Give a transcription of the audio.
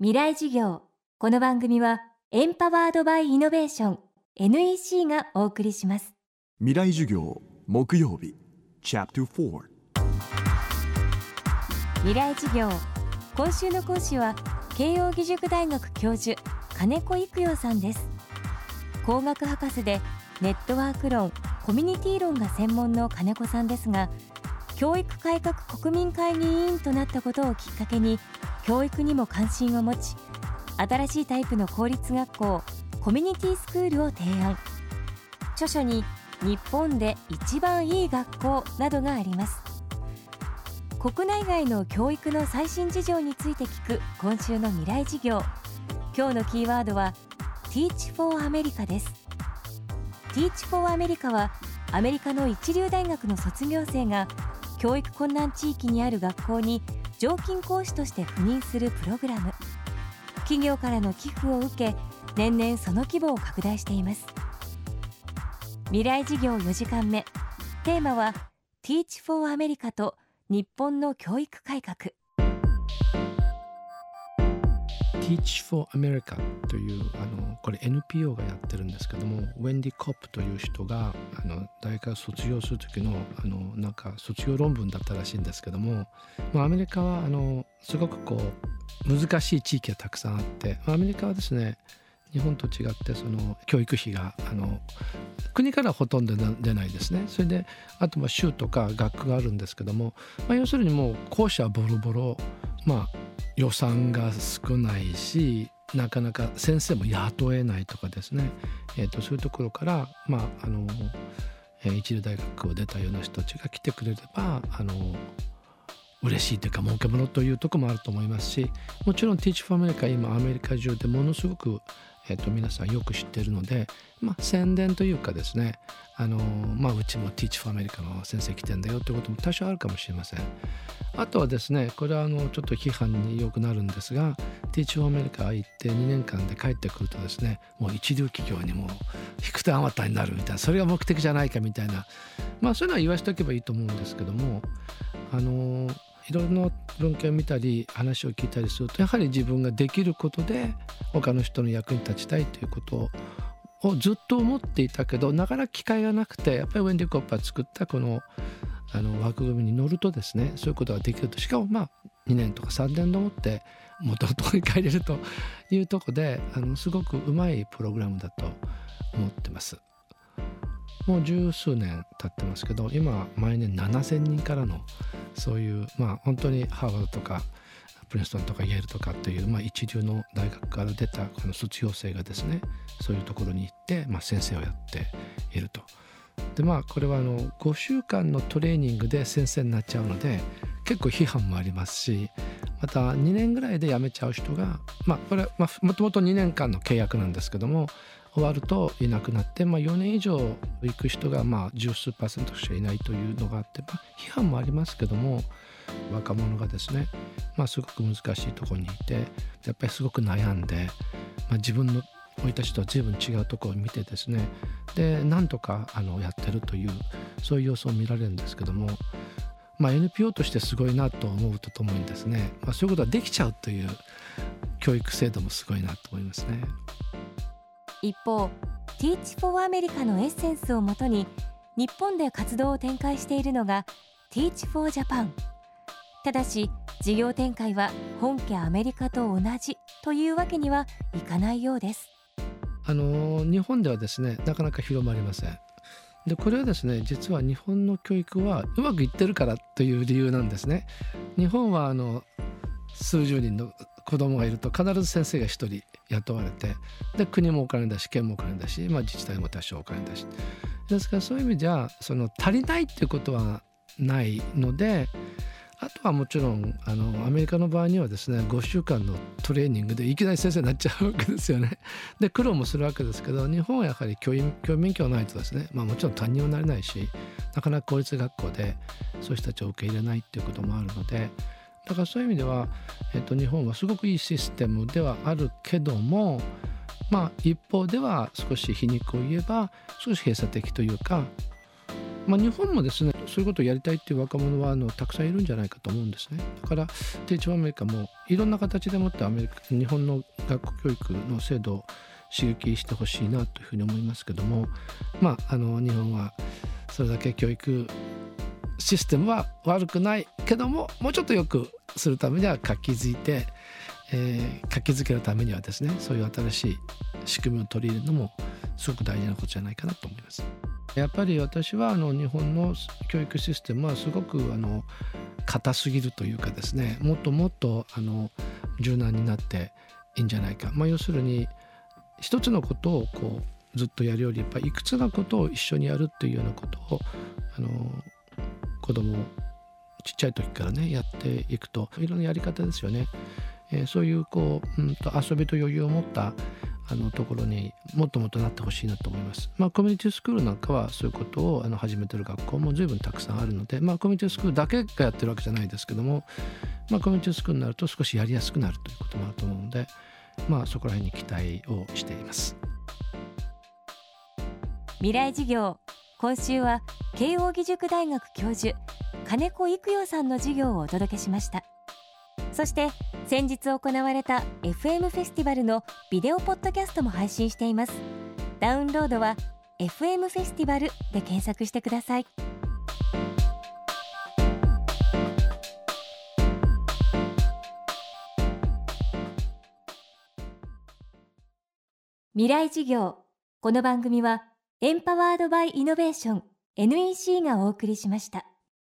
未来授業。この番組はエンパワードバイイノベーション NEC がお送りします。未来授業木曜日チャプター4未来授業。今週の講師は慶應義塾大学教授金子育代さんです。工学博士でネットワーク論コミュニティ論が専門の金子さんですが教育改革国民会議委員となったことをきっかけに教育にも関心を持ち新しいタイプの公立学校コミュニティスクールを提案。著書に日本で一番いい学校などがあります。国内外の教育の最新事情について聞く今週の未来事業。今日のキーワードは Teach for America です。Teach for America はアメリカの一流大学の卒業生が教育困難地域にある学校に常勤講師として赴任するプログラム。企業からの寄付を受け年々その規模を拡大しています。未来事業4時間目。テーマは Teach for America と日本の教育改革。Teach for America というあのこれ NPO がやってるんですけどもウェンディ・コップという人があの大学卒業する時のあのなんか卒業論文だったらしいんですけども、まあ、アメリカはあのすごくこう難しい地域がたくさんあってアメリカはですね日本と違ってその教育費があの国からほとんど出ないですね。それであとまあ州とか学区があるんですけども、まあ、要するにもう校舎はボロボロまあ予算が少ないしなかなか先生も雇えないとかですね、えー、とそういうところからまああの、え、一流大学を出たような人たちが来てくれればあの嬉しいというか儲けものというとこもあると思いますしもちろん Teach for America 今アメリカ中でものすごくえー、と皆さんよく知ってるので、まあ、宣伝というかですねあのまあ、うちも Teach for America の先生来てんだよということも多少あるかもしれません。あとはですねこれはあのちょっと批判によくなるんですが Teach for America 行って2年間で帰ってくるとですねもう一流企業にもう引く手あまたになるみたいなそれが目的じゃないかみたいなまあそういうのは言わしておけばいいと思うんですけどもあのいろいろな文献を見たり話を聞いたりするとやはり自分ができることで他の人の役に立ちたいということをずっと思っていたけどなかなか機会がなくてやっぱりウェンディ・コッパー作ったこのあの枠組みに乗るとですねそういうことができるとしかもまあ2年とか3年でもって元のところに帰れるというとこであのすごくうまいプログラムだと思ってます。もう十数年経ってますけど今毎年7,000人からのそういうまあ本当にハーバードとかプリンストンとかイェールとかという、まあ、一流の大学から出たこの卒業生がですねそういうところに行って、まあ、先生をやっていると。でまあこれはあの5週間のトレーニングで先生になっちゃうので結構批判もありますしまた2年ぐらいで辞めちゃう人がまあこれもともと2年間の契約なんですけども終わるといなくなって、まあ、4年以上行く人がまあ十数パーセントしかいないというのがあって、まあ、批判もありますけども若者がですね、まあ、すごく難しいところにいてやっぱりすごく悩んで、まあ、自分の生い立ちとは随分違うところを見てですねでなんとかあのやってるというそういう様子を見られるんですけども、まあ、NPO としてすごいなと思うとともにですね、まあ、そういうことができちゃうという教育制度もすごいなと思いますね。一方 Teach for America のエッセンスをもとに日本で活動を展開しているのが Teach for Japan ただし事業展開は本家アメリカと同じというわけにはいかないようです。あの日本ではですねなかなか広まりません。でこれはですね実は日本の教育はうまくいってるからという理由なんですね。日本はあの数十人の子供がいると必ず先生が1人。雇われてで国もお金だし県もお金だし、まあ、自治体も多少お金だしですからそういう意味じゃその足りないっていうことはないのであとはもちろんあのアメリカの場合にはですね5週間のトレーニングでいきなり先生になっちゃうわけですよね。で苦労もするわけですけど日本はやはり教員教員免許がないとですね、まあ、もちろん担任はなれないしなかなか公立学校でそういう人たちを受け入れないっていうこともあるのでだからそういう意味では、えっと、日本はすごくいいシステムではあるけどもまあ一方では少し皮肉を言えば少し閉鎖的というか、まあ、日本もですねそういうことをやりたいっていう若者はあのたくさんいるんじゃないかと思うんですね。だから「テイチアメリカ」もいろんな形でもってアメリカ日本の学校教育の制度を刺激してほしいなというふうに思いますけどもまああの日本はそれだけ教育システムは悪くないけどももうちょっとよくするためには活気づいて、えー、活気づけるためにはですねそういう新しい仕組みを取り入れるのもすごく大事なことじゃないかなと思います。やっぱり私はあの日本の教育システムはすごくあの硬すぎるというかですねもっともっとあの柔軟になっていいんじゃないか、まあ、要するに一つのことをこうずっとやるよりやっぱいくつのことを一緒にやるっていうようなことをあの子供ちっちゃい時からねやっていくといろんなやり方ですよね。えー、そういうこう、うんと、遊びと余裕を持ったあのところにもっともっとなってほしいなと思います。まあコミュニティスクールなんかはそういうことをあの始めてる学校も随分たくさんあるので、まあコミュニティスクールだけがやってるわけじゃないですけども、まあコミュニティスクールになると少しやりやすくなるということもあると思うので、まあそこら辺に期待をしています。未来事業今週は慶應義塾大学教授金子育代さんの授業をお届けしました。そして先日行われた FM フェスティバルのビデオポッドキャストも配信しています。ダウンロードは FM フェスティバルで検索してください。未来事業。この番組はエンパワードバイイノベーション。NEC がお送りしました。